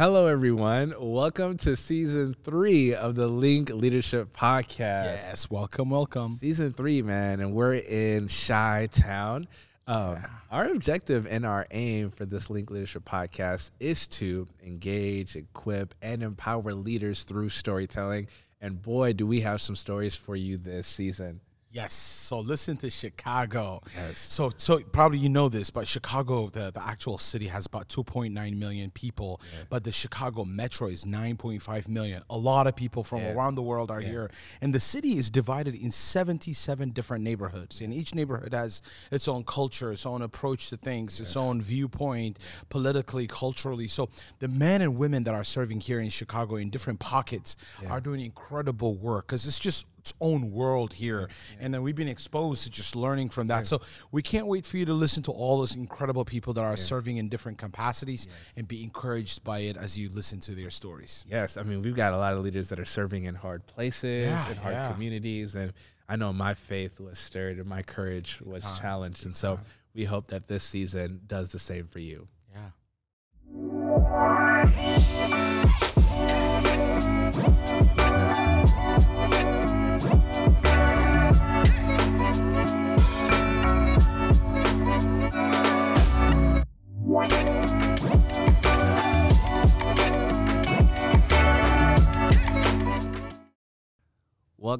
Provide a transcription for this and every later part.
Hello, everyone. Welcome to season three of the LINC Leadership Podcast. Yes, welcome, welcome. Season three, man, and we're in Chi Town. Um, Yeah. Our objective and our aim for this LINC Leadership Podcast is to engage, equip, and empower leaders through storytelling. And boy, do we have some stories for you this season. Yes. So listen to Chicago. Yes. So so probably you know this, but Chicago, the, the actual city has about 2.9 million people, but the Chicago metro is 9.5 million. A lot of people from Yeah. around the world are here. And the city is divided in 77 different neighborhoods. And each neighborhood has its own culture, its own approach to things, its own viewpoint, politically, culturally. So the men and women that are serving here in Chicago in different pockets are doing incredible work because it's just its own world here. And then we've been exposed to just learning from that. So we can't wait for you to listen to all those incredible people that are serving in different capacities and be encouraged by it as you listen to their stories. Yes, I mean we've got a lot of leaders that are serving in hard places, Yeah, in hard yeah. communities, and I know my faith was stirred and my courage was challenged, and so we hope that this season does the same for you.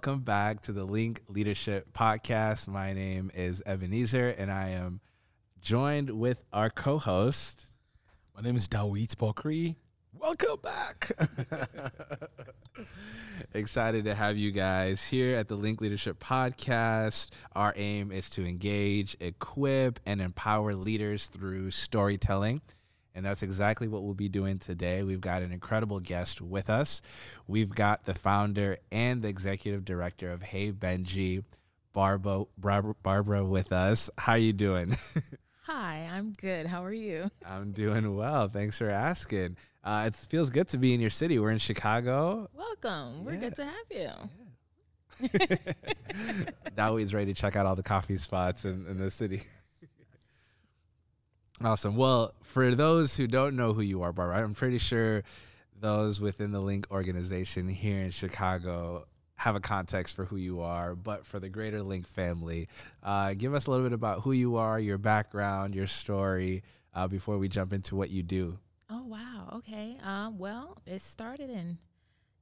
Welcome back to the LINC Leadership Podcast. My name is Ebenezer, and I am joined with our co-host. My name is Dawit Bokri. Welcome back. Excited to have you guys here at the LINC Leadership Podcast. Our aim is to engage, equip, and empower leaders through storytelling. And that's exactly what we'll be doing today. We've got an incredible guest with us. We've got the founder and the executive director of Hey Benji, Barbara, Barbara, with us. How are you doing? Hi, I'm good. How are you? I'm doing well. Thanks for asking. Uh, it feels good to be in your city. We're in Chicago. Welcome. We're Yeah. good to have you. Dawit's ready to check out all the coffee spots in, in the city. awesome. Well, for those who don't know who you are, Barbara, I'm pretty sure those within the LINC organization here in Chicago have a context for who you are. But for the greater LINC family, uh, give us a little bit about who you are, your background, your story, uh, before we jump into what you do. Oh wow. Okay. Um. Well, it started in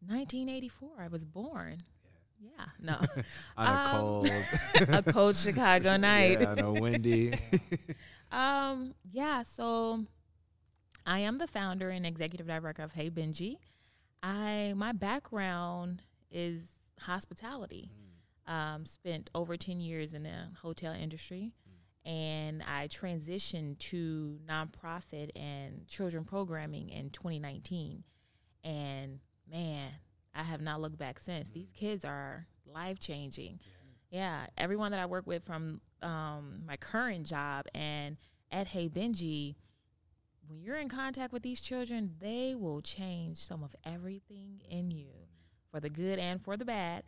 1984. I was born. Yeah. No. On a Um, cold, a cold Chicago night. yeah, on a windy. Um. Yeah. So, I am the founder and executive director of Hey Benji. I my background is hospitality. Um, spent over ten years in the hotel industry, and I transitioned to nonprofit and children programming in 2019. And man, I have not looked back since. These kids are life changing. Yeah, everyone that I work with from um, my current job and at Hey Benji, when you're in contact with these children, they will change some of everything in you for the good and for the bad.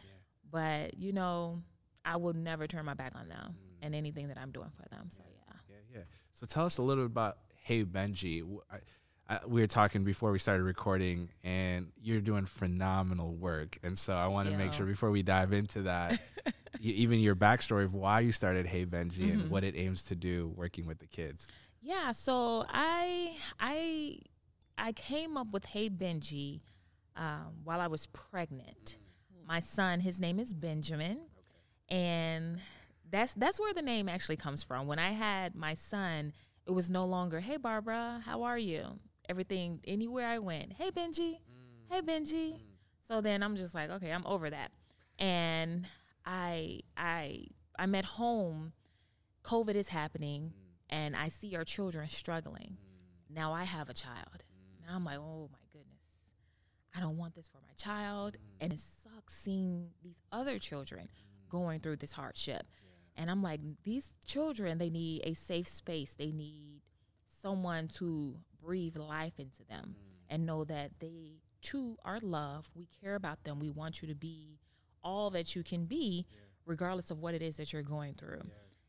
But you know, I will never turn my back on them and anything that I'm doing for them. So yeah. Yeah, yeah. So tell us a little bit about Hey Benji. I- I- we were talking before we started recording, and you're doing phenomenal work. And so I want to make sure before we dive into that, even your backstory of why you started Hey Benji and Mhm. what it aims to do working with the kids. Yeah, so I I I came up with Hey Benji um, while I was pregnant. My son, his name is Benjamin, and that's that's where the name actually comes from. When I had my son, it was no longer Hey Barbara, how are you? Everything anywhere I went, Hey Benji, Hey Benji. So then I'm just like, okay, I'm over that. And I I I'm at home. COVID is happening, mm. and I see our children struggling. Mm. Now I have a child. Mm. Now I'm like, oh my goodness, I don't want this for my child, and it sucks seeing these other children going through this hardship. And I'm like, these children, they need a safe space. They need someone to breathe life into them and know that they too are loved. We care about them. We want you to be all that you can be, regardless of what it is that you're going through.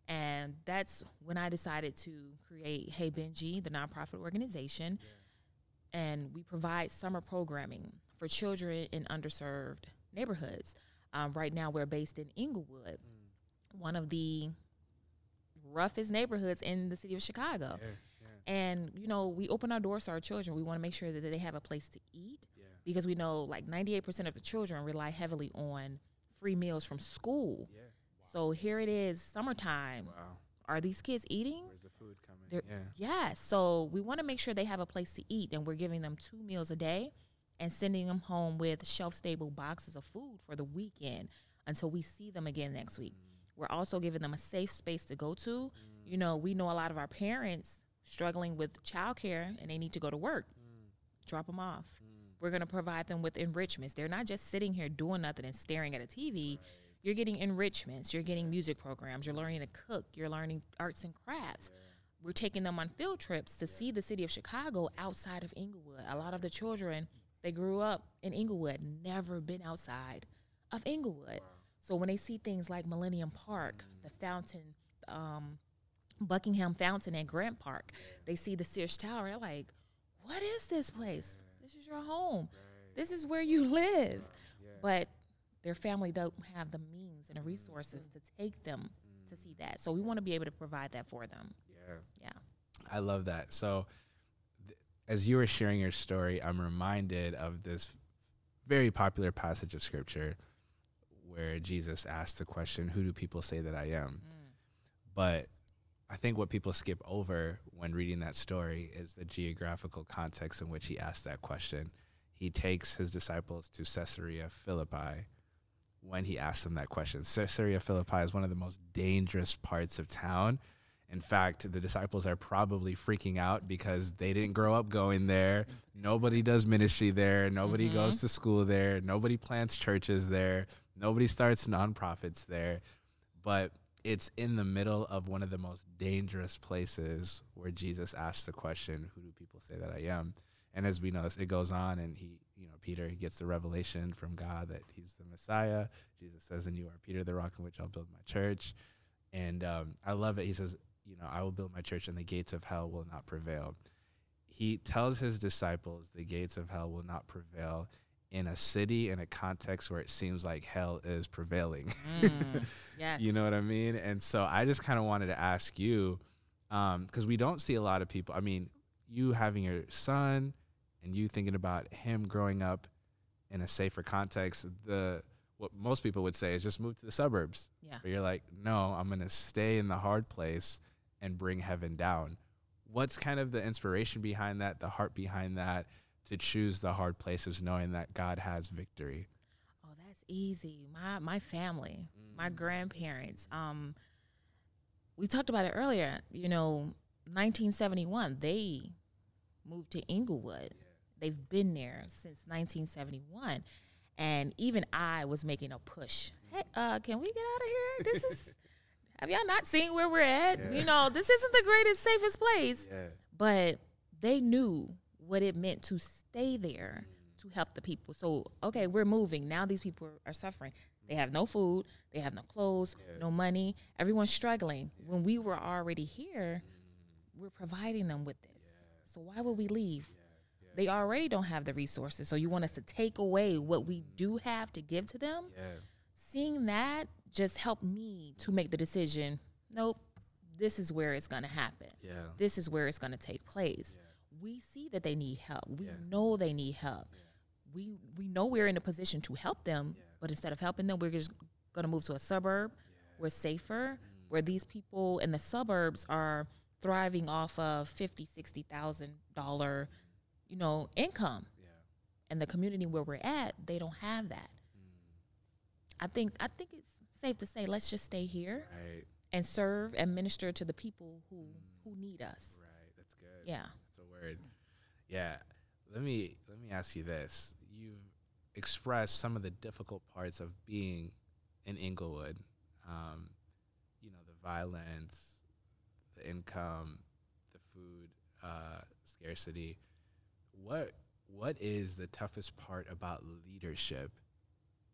And that's when I decided to create Hey Benji, the nonprofit organization, and we provide summer programming for children in underserved neighborhoods. Um, right now, we're based in Englewood, one of the roughest neighborhoods in the city of Chicago. And you know, we open our doors to our children. We want to make sure that they have a place to eat because we know like 98% of the children rely heavily on free meals from school. So here it is, summertime. Wow. Are these kids eating? Where's the food coming? They're- Yeah. Yeah. So we want to make sure they have a place to eat, and we're giving them two meals a day and sending them home with shelf stable boxes of food for the weekend until we see them again next week. Mm. We're also giving them a safe space to go to. Mm. You know, we know a lot of our parents struggling with childcare and they need to go to work. Mm. Drop them off. We're going to provide them with enrichments. They're not just sitting here doing nothing and staring at a TV. You're getting enrichments. You're getting music programs. You're learning to cook. You're learning arts and crafts. We're taking them on field trips to see the city of Chicago outside of Englewood. A lot of the children, they grew up in Englewood, never been outside of Englewood. So when they see things like Millennium Park, the fountain, um, Buckingham Fountain at Grant Park, they see the Sears Tower. They're like, "What is this place? This is your home. This is where you live." But their family don't have the means and the resources mm-hmm. to take them to see mm. that. So we want to be able to provide that for them. Yeah. Yeah. I love that. So, th- as you were sharing your story, I'm reminded of this very popular passage of scripture where Jesus asked the question, Who do people say that I am? Mm. But I think what people skip over when reading that story is the geographical context in which he asked that question. He takes his disciples to Caesarea Philippi when he asks them that question. Caesarea Philippi is one of the most dangerous parts of town. In fact, the disciples are probably freaking out because they didn't grow up going there. Nobody does ministry there. Nobody mm-hmm. goes to school there. Nobody plants churches there. Nobody starts nonprofits there. But it's in the middle of one of the most dangerous places where Jesus asks the question, Who do people say that I am? And as we know, it goes on, and he, you know, Peter he gets the revelation from God that he's the Messiah. Jesus says, "And you are Peter, the rock on which I'll build my church." And um, I love it. He says, "You know, I will build my church, and the gates of hell will not prevail." He tells his disciples, "The gates of hell will not prevail." In a city, in a context where it seems like hell is prevailing. Mm, yes. You know what I mean? And so I just kind of wanted to ask you, because we don't see a lot of people. I mean, you having your son and you thinking about him growing up in a safer context, the what most people would say is just move to the suburbs. Yeah. But you're like, no, I'm gonna stay in the hard place and bring heaven down. What's kind of the inspiration behind that, the heart behind that, to choose the hard places, knowing that God has victory? Oh, that's easy. My my family, my grandparents. Um, we talked about it earlier. You know, 1971. They moved to Englewood. They've been there since 1971, and even I was making a push. Hey, uh, can we get out of here? This is. have y'all not seen where we're at? You know, this isn't the greatest, safest place Yeah. but they knew what it meant to stay there to help the people. So, okay, we're moving. Now these people are suffering. They have no food, they have no clothes, no money. Everyone's struggling. When we were already here, we're providing them with this. So why would we leave? They already don't have the resources. So you want us to take away what we do have to give to them? Seeing that just helped me to make the decision nope this is where it's going to happen Yeah. this is where it's going to take place we see that they need help. We know they need help. We we know we're in a position to help them but instead of helping them we're just going to move to a suburb. We're safer mm. where these people in the suburbs are thriving off of 50 60 thousand dollar you know income. And the community where we're at they don't have that. Mm. I think I think it's safe to say let's just stay here Right. and serve and minister to the people who who need us. Right. That's good. Yeah. Word. Yeah. Let me let me ask you this. You've expressed some of the difficult parts of being in Englewood. Um, you know, the violence, the income, the food uh, scarcity. What what is the toughest part about leadership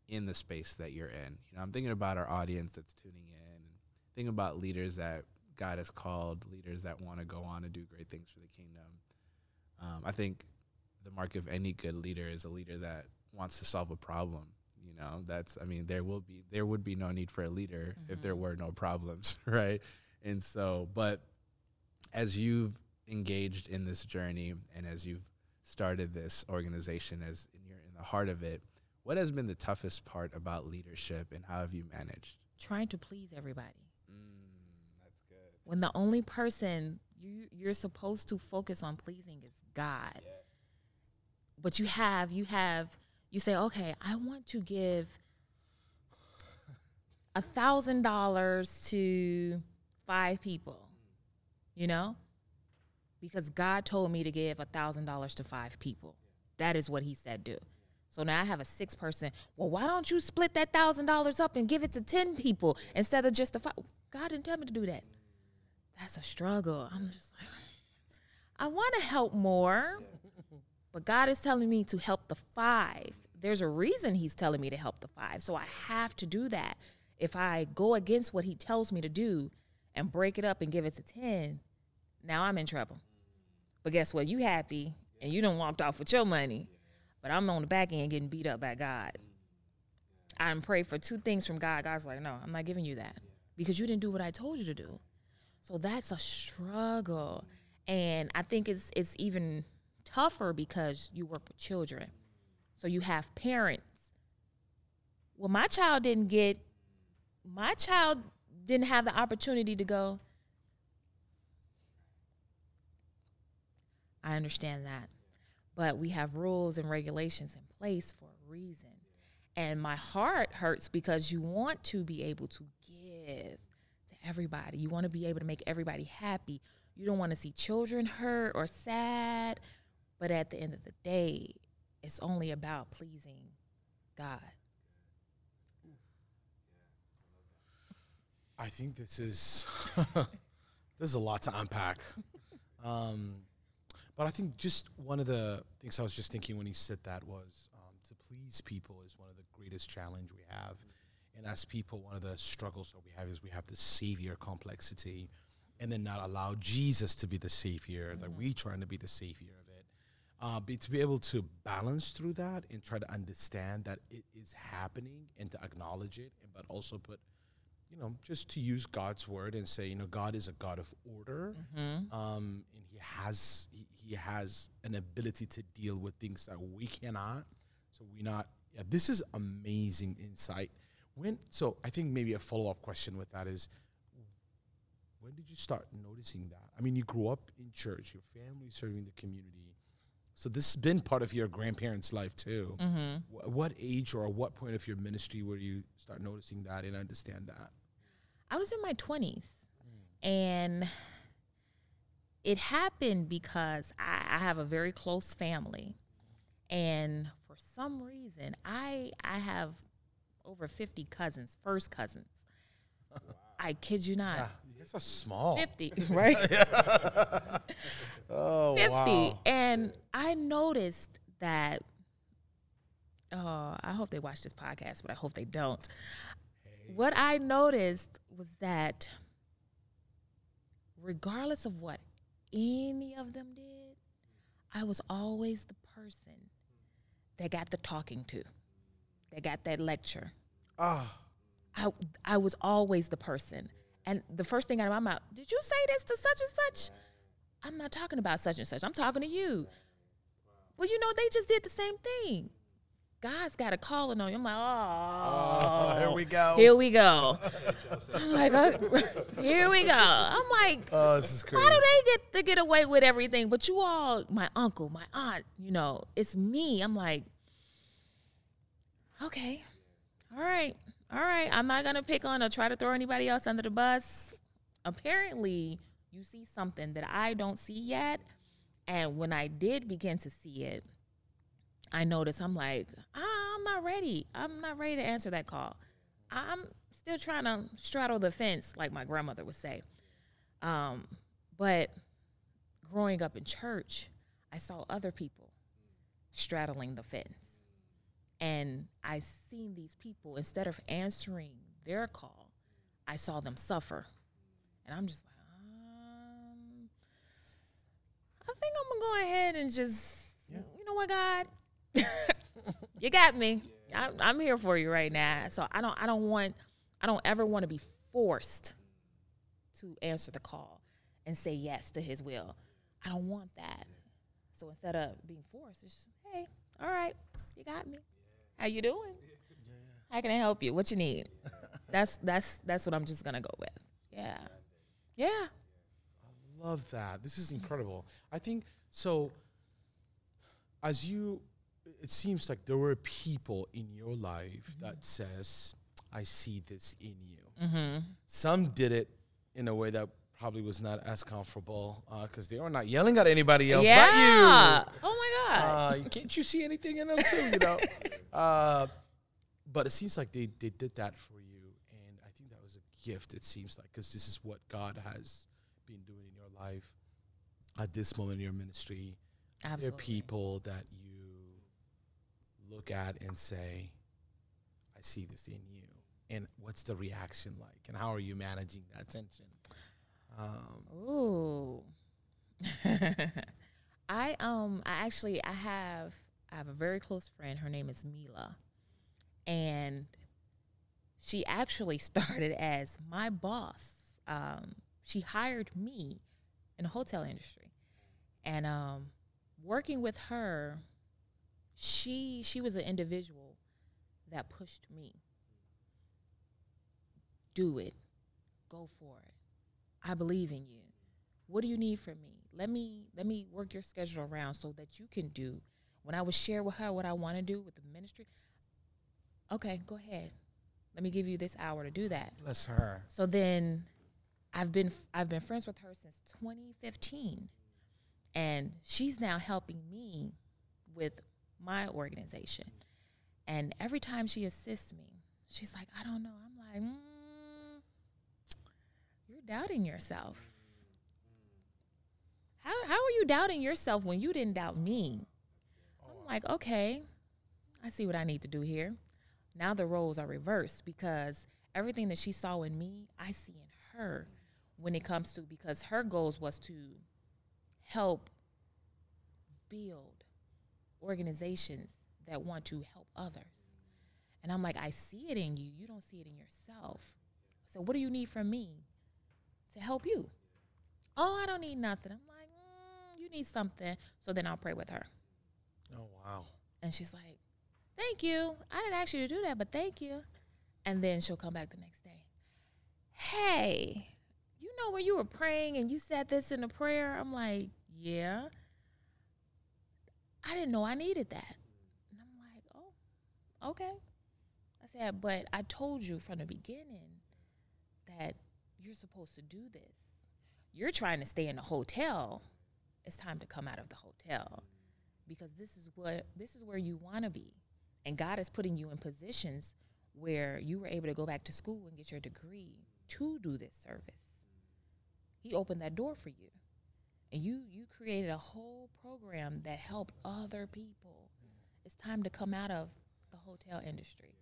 in the space that you're in? You know, I'm thinking about our audience that's tuning in and thinking about leaders that God has called, leaders that want to go on and do great things for the kingdom. Um, I think the mark of any good leader is a leader that wants to solve a problem. You know, that's I mean, there will be there would be no need for a leader if there were no problems, right? And so, but as you've engaged in this journey and as you've started this organization as you're in the heart of it, what has been the toughest part about leadership and how have you managed? Trying to please everybody. When the only person you you're supposed to focus on pleasing is God. But you have you have you say, okay, I want to give a thousand dollars to five people, you know, because God told me to give a thousand dollars to five people. That is what He said do. So now I have a six person. Well, why don't you split that thousand dollars up and give it to ten people instead of just the five? God didn't tell me to do that. That's a struggle. I'm just like, I want to help more, but God is telling me to help the five. There's a reason He's telling me to help the five. So I have to do that. If I go against what He tells me to do and break it up and give it to 10, now I'm in trouble. But guess what? You happy and you don't walked off with your money, but I'm on the back end getting beat up by God. I prayed for two things from God. God's like, no, I'm not giving you that because you didn't do what I told you to do. So that's a struggle. And I think it's it's even tougher because you work with children. So you have parents. Well, my child didn't get my child didn't have the opportunity to go. I understand that. But we have rules and regulations in place for a reason. And my heart hurts because you want to be able to give everybody. You want to be able to make everybody happy. You don't want to see children hurt or sad. But at the end of the day, it's only about pleasing God. I think this is this is a lot to unpack. Um, but I think just one of the things I was just thinking when he said that was um, to please people is one of the greatest challenge we have. And as people, one of the struggles that we have is we have the savior complexity, and then not allow Jesus to be the savior. That we trying to be the savior of it. Uh, but to be able to balance through that and try to understand that it is happening and to acknowledge it, and but also put you know, just to use God's word and say, you know, God is a God of order, um, and He has he, he has an ability to deal with things that we cannot. So we not. Yeah, this is amazing insight. When so, I think maybe a follow up question with that is, when did you start noticing that? I mean, you grew up in church, your family serving the community. So this has been part of your grandparents' life too. Mm-hmm. Wh- what age or what point of your ministry where you start noticing that and understand that? I was in my 20s and it happened because I, I have a very close family. And for some reason, I I have over 50 cousins, first cousins. I kid you not. you guys are small. 50, right? Oh, 50. And I noticed that, oh, I hope they watch this podcast, but I hope they don't. What I noticed was that regardless of what any of them did, I was always the person that got the talking to, that got that lecture. Ah, I I was always the person. And the first thing out of my mouth, did you say this to such and such? I'm not talking about such and such. I'm talking to you. Well, you know, they just did the same thing. God's got a calling on you. I'm like, oh, here we go. Here we go. I'm like, uh, here we go. I'm like, oh, this is crazy. why do they get to get away with everything? But you all, my uncle, my aunt, you know, it's me. I'm like, okay, all right, all right. I'm not gonna pick on or try to throw anybody else under the bus. Apparently, you see something that I don't see yet, and when I did begin to see it, I noticed I'm like, ah, I'm not ready. I'm not ready to answer that call. I'm still trying to straddle the fence, like my grandmother would say. Um, but growing up in church, I saw other people straddling the fence. And I seen these people, instead of answering their call, I saw them suffer. And I'm just like, um, I think I'm gonna go ahead and just, Yeah. you know what, God, you got me. I'm, I'm here for you right now. So I don't I don't want I don't ever want to be forced to answer the call and say yes to His will. I don't want that. So instead of being forced, it's just, hey, all right, you got me. How you doing? How can I help you? What you need? that's that's that's what I'm just gonna go with. Yeah, yeah. I love that. This is incredible. I think so. As you, it seems like there were people in your life that says, "I see this in you." Mm-hmm. Some did it in a way that probably was not as comfortable because they were not yelling at anybody else Yeah. but you. Oh my God. Uh, can't you see anything in them too? You know. uh, but it seems like they they did that for you, and I think that was a gift. It seems like because this is what God has been doing in your life at this moment in your ministry. There are people that you look at and say, "I see this in you." And what's the reaction like? And how are you managing that tension? Um, Ooh. I um I actually I have I have a very close friend. Her name is Mila. And she actually started as my boss. Um, she hired me in the hotel industry. And um working with her, she she was an individual that pushed me. Do it. Go for it. I believe in you. What do you need from me? Let me let me work your schedule around so that you can do. When I would share with her what I want to do with the ministry, okay, go ahead. Let me give you this hour to do that. bless her. So then I've been I've been friends with her since 2015. And she's now helping me with my organization. And every time she assists me, she's like, I don't know. I'm like, mm, doubting yourself. How, how are you doubting yourself when you didn't doubt me? I'm oh, like, okay, I see what I need to do here. Now the roles are reversed because everything that she saw in me, I see in her when it comes to because her goals was to help build organizations that want to help others. And I'm like, I see it in you. You don't see it in yourself. So what do you need from me to help you? Oh, I don't need nothing. I'm like, mm, you need something. So then I'll pray with her. Oh wow. And she's like, Thank you. I didn't ask you to do that, but thank you. And then she'll come back the next day. Hey, you know when you were praying and you said this in a prayer? I'm like, Yeah. I didn't know I needed that. And I'm like, Oh, okay. I said, But I told you from the beginning that you're supposed to do this. You're trying to stay in the hotel. It's time to come out of the hotel because this is what this is where you want to be. And god is putting you in positions where you were able to go back to school and get your degree to do this service. He opened that door for you. And you you created a whole program that helped other people. It's time to come out of the hotel industry.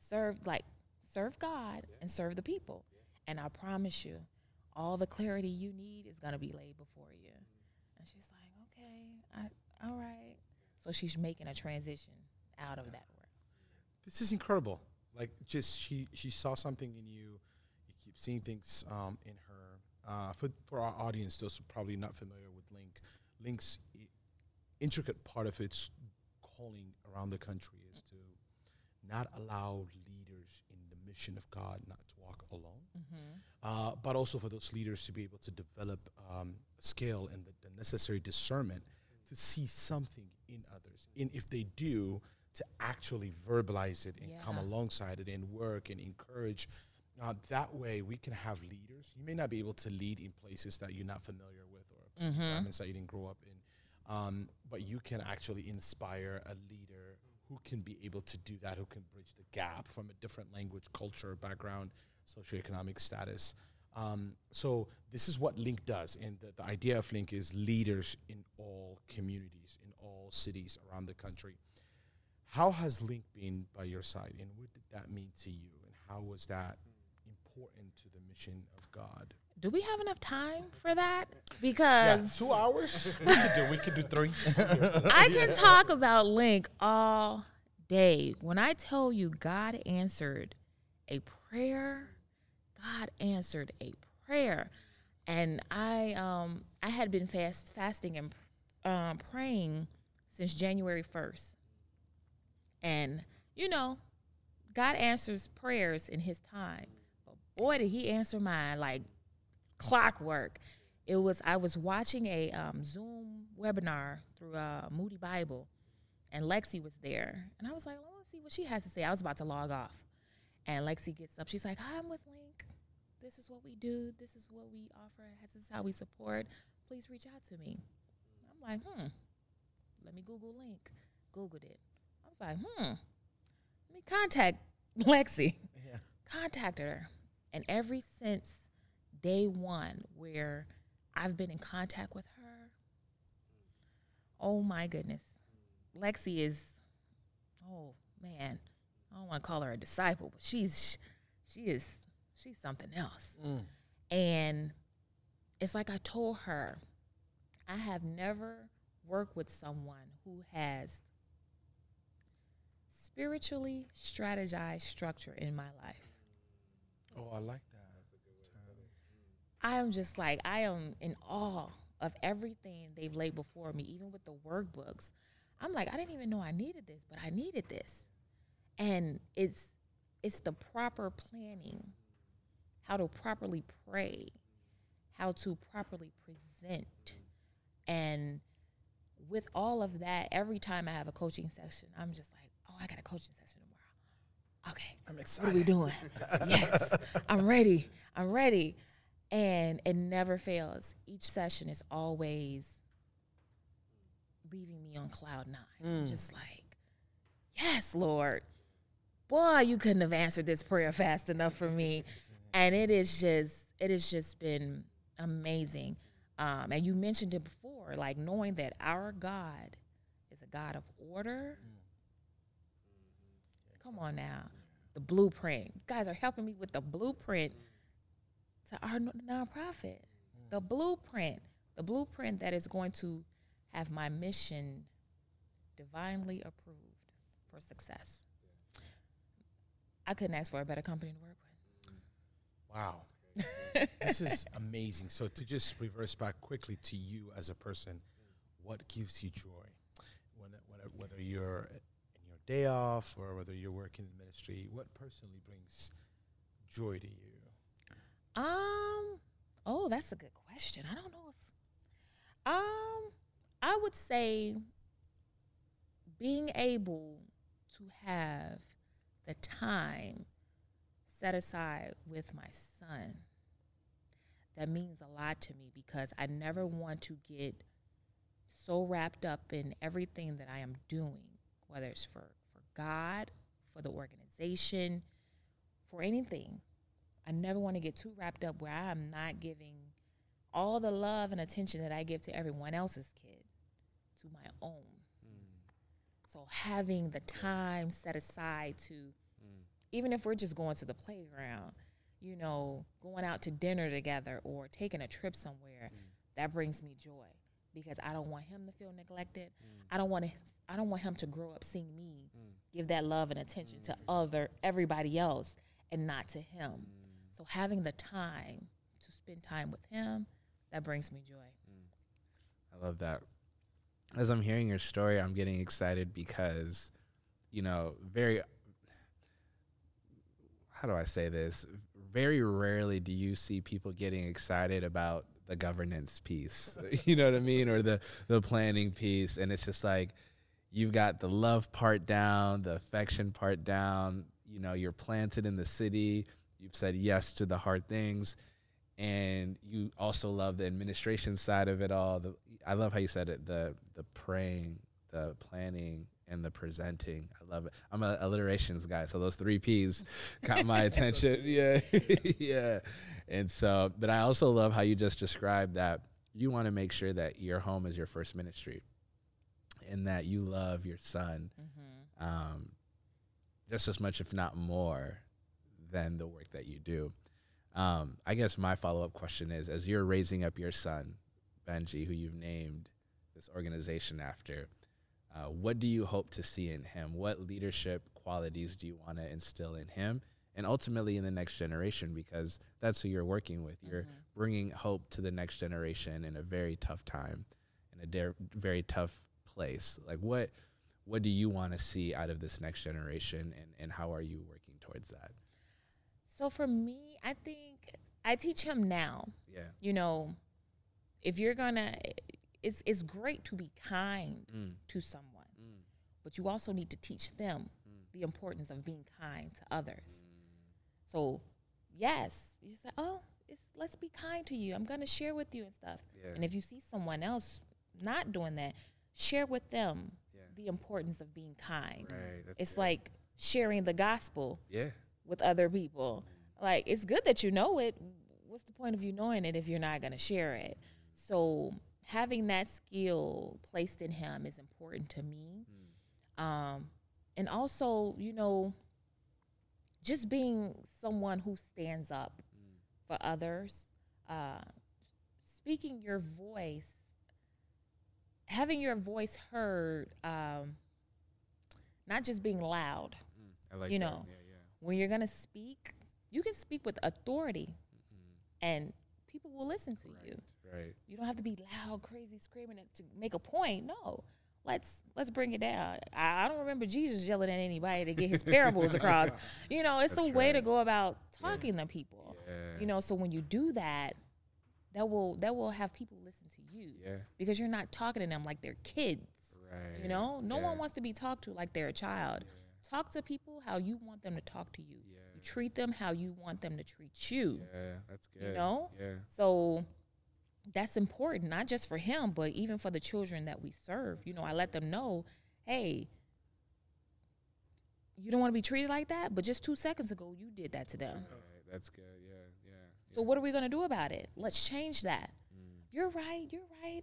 Serve like serve god and serve the people and i promise you all the clarity you need is to be laid before you and she's like okay I, all right. So she's making a transition out of that world. This is incredible. Like, just she she saw something in you. You keep seeing things um, in her. Uh, for for our audience, those probably not familiar with LINC, LINC's i- intricate part of its calling around the country is to not allow leaders in the mission of God not to walk alone, uh, but also for those leaders to be able to develop um, skill and the, the necessary discernment to see something in others. And if they do, to actually verbalize it and come alongside it and work and encourage. Uh, that way, we can have leaders. You may not be able to lead in places that you're not familiar with or environments that you didn't grow up in, um, but you can actually inspire a leader who can be able to do that, who can bridge the gap from a different language, culture, background, socioeconomic status. Um, so this is what LINC does, and the, the idea of LINC is leaders in all communities, in all cities around the country. How has LINC been by your side, and what did that mean to you, and how was that important to the mission of God? Do we have enough time for that? Yeah, Because two hours. we could do. We could do three. I can talk about LINC all day. When I tell you God answered a prayer, God answered a prayer. And I um I had been fast fasting and um, praying since January 1st. And you know, God answers prayers in his time. But boy did he answer mine like clockwork. It was I was watching a um, Zoom webinar through uh, Moody Bible, and Lexi was there, and I was like, "I want to see what she has to say." I was about to log off, and Lexi gets up. She's like, "Hi, I'm with LINC. This is what we do. This is what we offer. This is how we support. Please reach out to me." I'm like, "Hmm, let me Google LINC." Googled it. I was like, "Hmm, let me contact Lexi." Yeah. contacted her. And every since day one, where I've been in contact with her, oh my goodness. Lexi is, oh man, I don't want to call her a disciple, but she's, she is, she's something else. Mm. And it's like I told her, I have never worked with someone who has spiritually strategized structure in my life. Oh, I like that. I am just like I am in awe of everything they've laid before me, even with the workbooks. I'm like, I didn't even know I needed this, but I needed this. And it's it's the proper planning, how to properly pray, how to properly present. And with all of that, every time I have a coaching session, I'm just like, oh, I got a coaching session tomorrow. Okay. I'm excited. What are we doing? yes, I'm ready. I'm ready. And it never fails. Each session is always leaving me on cloud nine. Mm. just like, yes, Lord. Boy, you couldn't have answered this prayer fast enough for me. And it is just, it has just been amazing. Um, and you mentioned it before, like knowing that our God is a God of order. Come on now. The blueprint. You guys are helping me with the blueprint to our nonprofit. The blueprint. The blueprint that is going to have my mission divinely approved for success. I couldn't ask for a better company to work with. Wow. this is amazing. So to just reverse back quickly to you as a person, what gives you joy? When, when, whether you're in your day off or whether you're working in ministry, what personally brings joy to you? Um, oh, that's a good question. I don't know if um I would say being able to have the time set aside with my son that means a lot to me because I never want to get so wrapped up in everything that I am doing, whether it's for, for God, for the organization, for anything. I never want to get too wrapped up where I am not giving all the love and attention that I give to everyone else's kid to my own. Mm. So having the time set aside to, mm. even if we're just going to the playground, you know, going out to dinner together or taking a trip somewhere, mm. that brings me joy because I don't want him to feel neglected. I don't want to. I don't want him to grow up seeing me give that love and attention to other everybody else and not to him. So having the time to spend time with him, that brings me joy. Mm. I love that. As I'm hearing your story, I'm getting excited because, you know, very, how do I say this? Very rarely do you see people getting excited about the governance piece, you know what I mean? Or the, the planning piece. And it's just like, you've got the love part down, the affection part down, you know, you're planted in the city, you've said yes to the hard things and you also love the administration side of it all. The I love how you said it the the praying, the planning, and the presenting. I love it. I'm an alliterations guy, so those three p's caught my attention. Yeah, yeah. And so, but I also love how you just described that you want to make sure that your home is your first ministry, and that you love your son Mm-hmm. um, just as much, if not more, than the work that you do. Um, I guess my follow up question is: as you're raising up your son, Benji, who you've named this organization after, uh, what do you hope to see in him? What leadership qualities do you want to instill in him? And ultimately in the next generation, because that's who you're working with. You're bringing hope to the next generation in a very tough time, in a de- very tough place. Like, what what do you want to see out of this next generation, and, and how are you working towards that? So for me, I think I teach him now. Yeah. You know, if you're gonna, it's it's great to be kind Mm. to someone, Mm. but you also need to teach them Mm. the importance of being kind to others. So, yes, you say, "Oh, it's let's be kind to you. I'm gonna share with you and stuff." Yeah. And if you see someone else not doing that, share with them Yeah. the importance of being kind. Right. It's good. like sharing the gospel yeah. With other people. Like it's good that you know it. What's the point of you knowing it if you're not going to share it? So having that skill placed in him is important to me. Um, and also, you know, just being someone who stands up for others, uh, speaking your voice, having your voice heard, um, not just being loud I like You that. know, yeah. When you're gonna speak, you can speak with authority, mm-hmm. and people will listen to you. Right. You don't have to be loud, crazy, screaming to make a point. No, let's let's bring it down. I, I don't remember Jesus yelling at anybody to get his parables across. You know, it's That's a way to go about talking to people. Yeah. You know, so when you do that, that will that will have people listen to you Yeah. because you're not talking to them like they're kids. Right. You know, no yeah. one wants to be talked to like they're a child. Talk to people how you want them to talk to you. Yeah. You treat them how you want them to treat you. Yeah, that's good. You know? Yeah. So that's important, not just for him, but even for the children that we serve. You know, I let them know, hey, you don't want to be treated like that, but just two seconds ago you did that to them. Right. That's good. Yeah. Yeah. So what are we gonna do about it? Let's change that. Mm. You're right. You're right.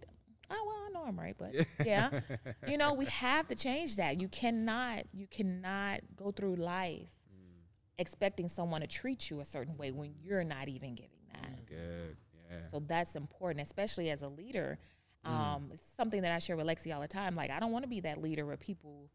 Oh well, I know I'm right, but yeah, you know we have to change that. You cannot. You cannot go through life expecting someone to treat you a certain way when you're not even giving that. Good. Yeah. So that's important, especially as a leader. Um, It's something that I share with Lexi all the time. Like I don't want to be that leader where people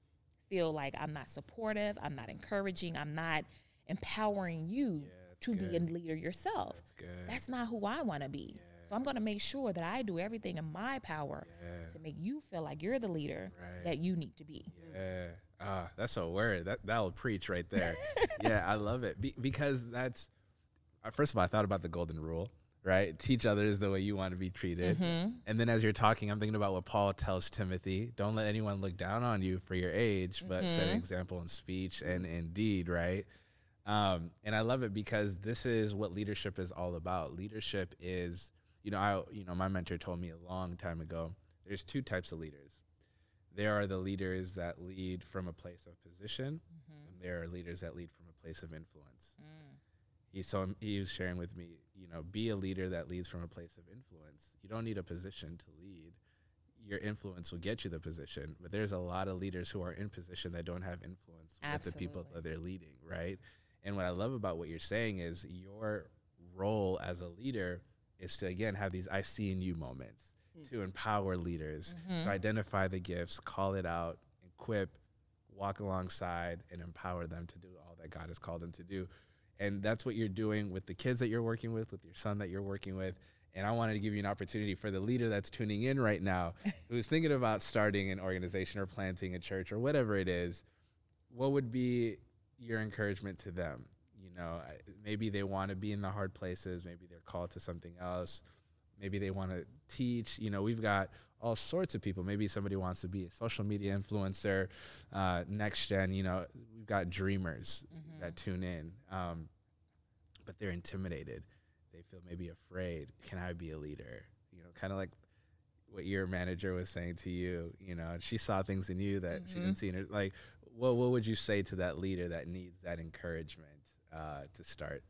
feel like I'm not supportive, I'm not encouraging, I'm not empowering you Yeah, that's to be a leader yourself. That's good. That's not who I want to be. So I'm going to make sure that I do everything in my power to make you feel like you're the leader that you need to be. Yeah. Ah, that's a word. That that'll preach right there. yeah, I love it Be- because that's uh, first of all, I thought about the golden rule, right? Teach others the way you want to be treated. And then as you're talking, I'm thinking about what Paul tells Timothy: Don't let anyone look down on you for your age, but set an example in speech and in deed, right? Um, and I love it because this is what leadership is all about. Leadership is, you know, I, you know, my mentor told me a long time ago. There's two types of leaders. There are the leaders that lead from a place of position, mm-hmm. and there are leaders that lead from a place of influence. Mm. He so he was sharing with me, you know, be a leader that leads from a place of influence. You don't need a position to lead. Your influence will get you the position, but there's a lot of leaders who are in position that don't have influence with the people that they're leading, right? And what I love about what you're saying is your role as a leader is to again have these I see in you moments hmm. to empower leaders, to mm-hmm. identify the gifts, call it out, equip, walk alongside, and empower them to do all that God has called them to do. And that's what you're doing with the kids that you're working with, with your son that you're working with. And I wanted to give you an opportunity for the leader that's tuning in right now, who's thinking about starting an organization or planting a church or whatever it is. What would be your encouragement to them? Know, maybe they want to be in the hard places. Maybe they're called to something else. Maybe they want to teach. You know, we've got all sorts of people. Maybe somebody wants to be a social media influencer, uh, next gen. You know, we've got dreamers that tune in, um, but they're intimidated. They feel maybe afraid. Can I be a leader? You know, kind of like what your manager was saying to you. You know, she saw things in you that she didn't see in her. Like, what what would you say to that leader that needs that encouragement uh, to start?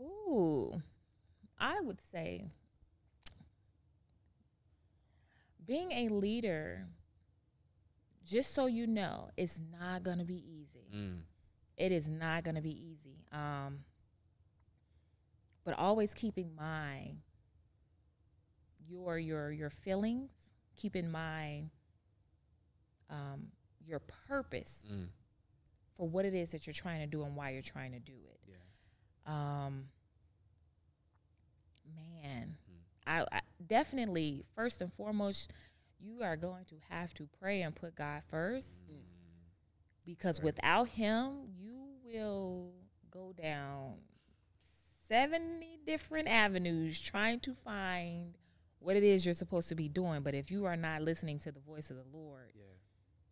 Ooh, I would say being a leader, just so you know, is not going to be easy. Mm. It is not going to be easy. Um, but always keep in mind your your your feelings. Keep in mind um, your purpose Mm. For what it is that you're trying to do and why you're trying to do it. Yeah. Um, man, I, I definitely first and foremost, you are going to have to pray and put God first, because Right. without Him, you will go down seventy different avenues trying to find what it is you're supposed to be doing. But if you are not listening to the voice of the Lord, Yeah.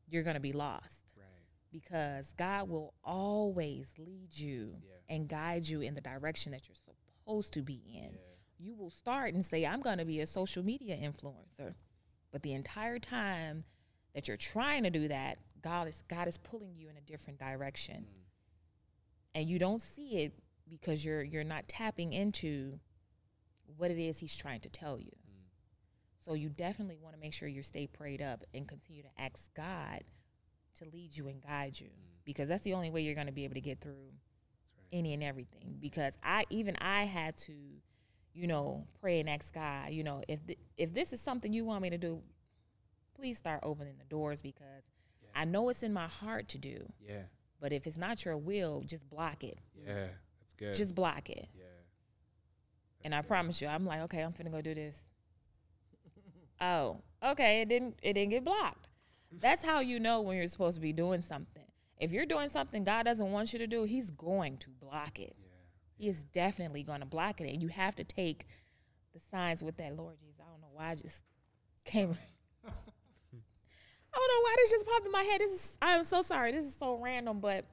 you're going to be lost Right. Because God will always lead you Yeah. and guide you in the direction that you're supposed to be in. Yeah. You will start and say, I'm going to be a social media influencer. But the entire time that you're trying to do that, God is God is pulling you in a different direction. Mm. And you don't see it because you're you're not tapping into what it is he's trying to tell you. Mm. So you definitely want to make sure you stay prayed up and continue to ask God to lead you and guide you Mm. because that's the only way you're going to be able to get through right. any and everything because I even I had to you know pray and ask God you know if th- if this is something you want me to do please start opening the doors because Yeah. I know it's in my heart to do Yeah. but if it's not your will just block it Yeah. That's good. just block it yeah. and I good. promise you I'm like okay I'm finna go do this oh okay it didn't it didn't get blocked that's how you know when you're supposed to be doing something. If you're doing something God doesn't want you to do he's going to block it. Yeah. he is definitely going to block it and you have to take the signs with that lord jesus i don't know why i just came i don't know why this just popped in my head. This is i'm so sorry. This is so random but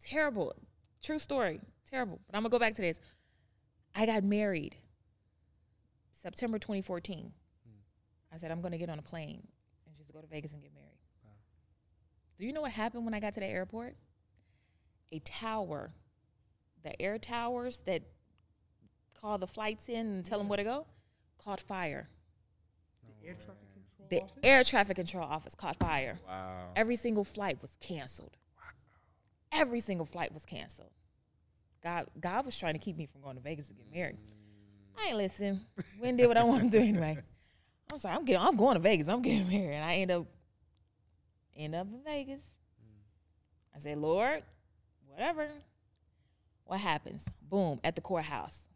terrible. True story. Terrible. But i'm gonna go back to this. I got married september 2014 hmm. i said i'm gonna get on a plane go to vegas and get married Wow. do you know what happened when i got to the airport a tower the air towers that call the flights in and tell them where to go caught fire. Air traffic oh, control The office? air traffic control office caught fire. Wow. Every single flight was canceled. Every single flight was canceled. God, God was trying to keep me from going to Vegas to get married. Mm. I ain't listen. We didn't do what I want to do anyway. I'm sorry. I'm getting. I'm going to Vegas. I'm getting married, and I end up end up in Vegas. I said, Lord, whatever. What happens? Boom, at the courthouse.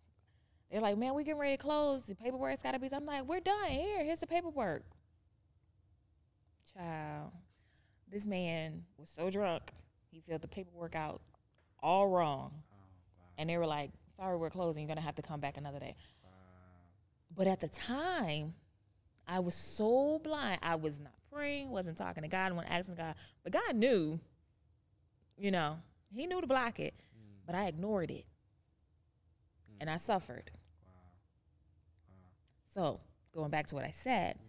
They're like, man, we getting ready to close. The paperwork's got to be. I'm like, we're done. Here, here's the paperwork. Child, this man was so drunk, he filled the paperwork out all wrong. Oh, wow. And they were like, sorry, we're closing. You're going to have to come back another day. Wow. But at the time, I was so blind. I was not praying, wasn't talking to God, wasn't asking God. But God knew, you know, He knew to block it. Mm. But I ignored it. And I suffered. Wow. Wow. So, going back to what I said, Mm.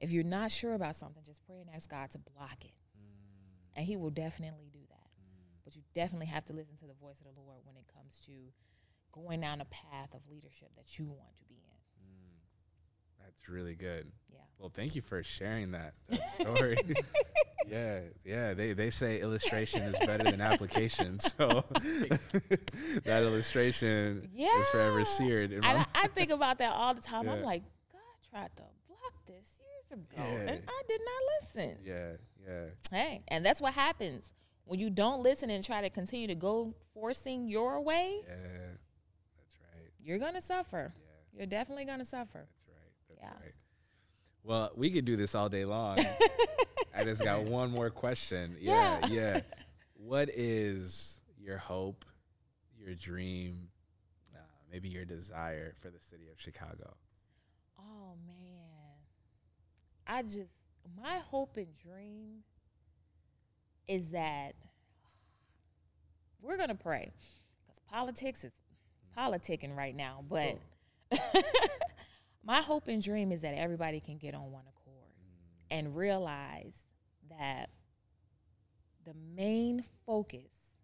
if you're not sure about something, just pray and ask God to block it. Mm. And He will definitely do that. Mm. But you definitely have to listen to the voice of the Lord when it comes to going down a path of leadership that you want to be in. That's really good. Yeah. Well, thank you for sharing that, that story. yeah, yeah. They they say illustration is better than application, so that illustration is forever seared in I, I think about that all the time. I'm like, God tried to block this years ago, Yeah. and I did not listen. Yeah, yeah. Hey, and that's what happens when you don't listen and try to continue to go forcing your way. Yeah. That's right. You're gonna suffer. Yeah. You're definitely gonna suffer. Yeah. right. Well, we could do this all day long. I just got one more question. Yeah, Yeah. yeah. What is your hope, your dream, uh, maybe your desire for the city of Chicago? Oh man, I just my hope and dream is that we're gonna pray because politics is politicking right now. But my hope and dream is that everybody can get on one accord and realize that the main focus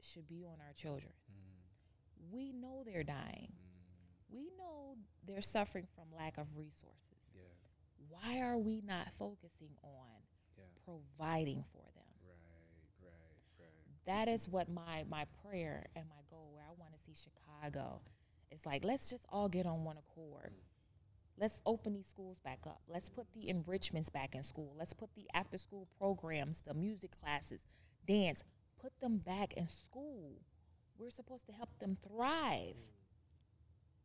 should be on our children. Mm. We know they're dying. Mm. We know they're suffering from lack of resources. Yeah, Why are we not focusing on yeah. providing for them? Right, right, right. that is what my my prayer and my goal where I want to see Chicago. It's like let's just all get on one accord. Let's open these schools back up. Let's put the enrichments back in school. Let's put the after school programs, the music classes, dance, put them back in school. We're supposed to help them thrive.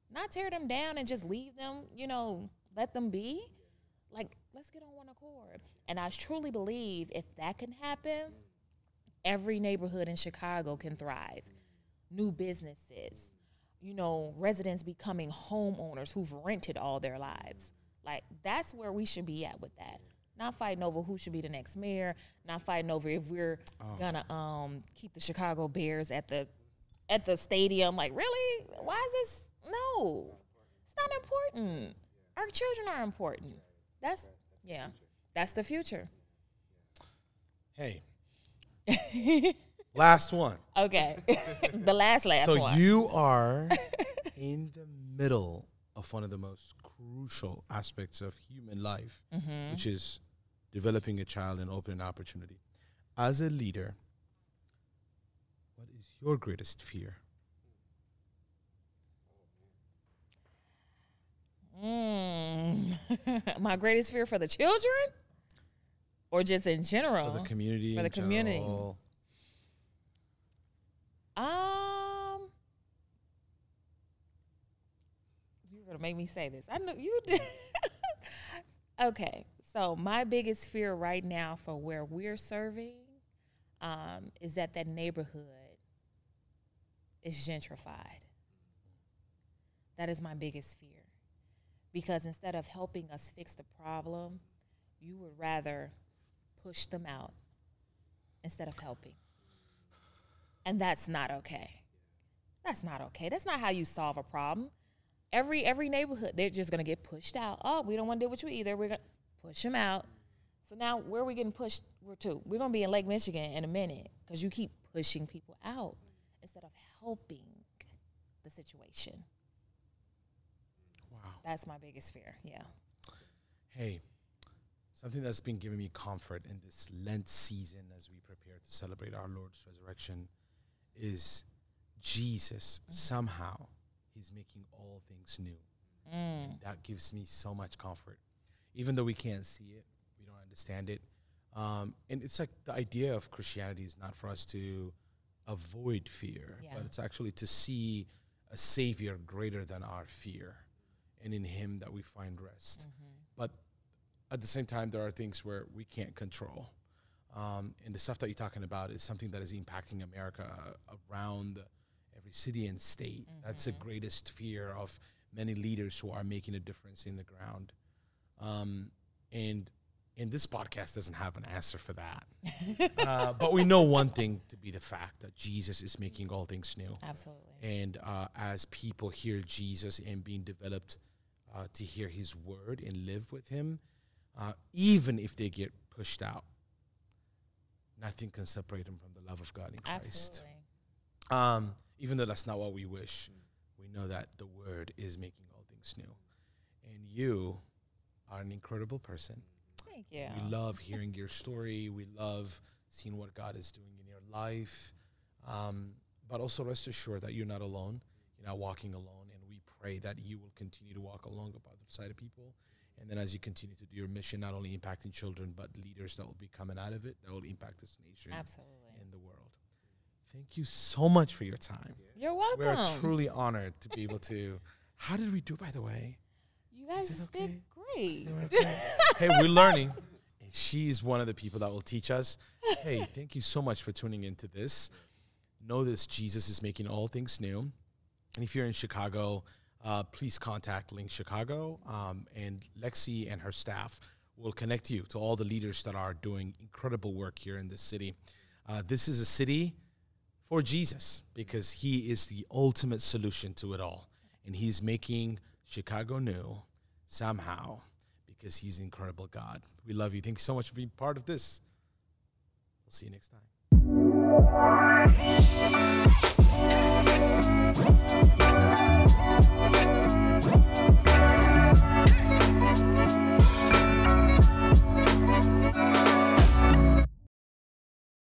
Not tear them down and just leave them, you know, let them be. Like, let's get on one accord. And I truly believe if that can happen, every neighborhood in Chicago can thrive. New businesses, you know, residents becoming homeowners who've rented all their lives. Like that's where we should be at with that. Not fighting over who should be the next mayor, not fighting over if we're gonna um keep the Chicago Bears at the at the stadium. Like, really? Why is this no? It's not important. Our children are important. That's yeah. That's the future. Hey. last one. Okay. the last last so one. you are in the middle of one of the most crucial aspects of human life, Mm-hmm. which is developing a child and opening opportunity. As a leader, what is your greatest fear? Mm. My greatest fear for the children, or just in general? For the community. For the community. general? Um, gonna make me say this. I know you did. okay, so my biggest fear right now for where we're serving um, is that that neighborhood is gentrified. That is my biggest fear, because instead of helping us fix the problem, you would rather push them out instead of helping. And that's not okay. That's not okay. That's not how you solve a problem. Every every neighborhood, they're just gonna get pushed out. Oh, we don't want to deal with you either. We're gonna push them out. So now, where are we getting pushed? We're to. We're gonna be in Lake Michigan in a minute because you keep pushing people out instead of helping the situation. Wow. That's my biggest fear. Yeah. Hey, something that's been giving me comfort in this Lent season as we prepare to celebrate our Lord's resurrection is Jesus mm-hmm. somehow he's making all things new. Mm. And that gives me so much comfort. Even though we can't see it, we don't understand it. Um, and it's like the idea of Christianity is not for us to avoid fear, Yeah. but it's actually to see a savior greater than our fear. And in him that we find rest. Mm-hmm. But at the same time, there are things where we can't control. Um, and the stuff that you're talking about is something that is impacting America around every city and state. That's the greatest fear of many leaders who are making a difference in the ground. Um, and and this podcast doesn't have an answer for that. uh, but we know one thing to be the fact that Jesus is making all things new. Absolutely. And uh, as people hear Jesus and being developed uh, to hear his word and live with him, uh, even if they get pushed out, nothing can separate them from the love of God in Christ. Absolutely. Um, even though that's not what we wish, we know that the word is making all things new. And you are an incredible person. Thank you. We love hearing your story. We love seeing what God is doing in your life. Um, but also rest assured that you're not alone. You're not walking alone. And we pray that you will continue to walk along by the side of people. And then as you continue to do your mission, not only impacting children, but leaders that will be coming out of it, that will impact this nation Absolutely. And the world. Thank you so much for your time. You're welcome. We're truly honored to be able to. How did we do, by the way? you guys it did okay? great. hey, we're learning. And she's one of the people that will teach us. Hey, thank you so much for tuning into this. Know this Jesus is making all things new. And if you're in Chicago, uh, please contact LINC Chicago. Um, and Lexi and her staff will connect you to all the leaders that are doing incredible work here in this city. Uh, this is a city for Jesus because he is the ultimate solution to it all. And he's making Chicago new somehow because he's incredible God. We love you. Thank you so much for being part of this. We'll see you next time.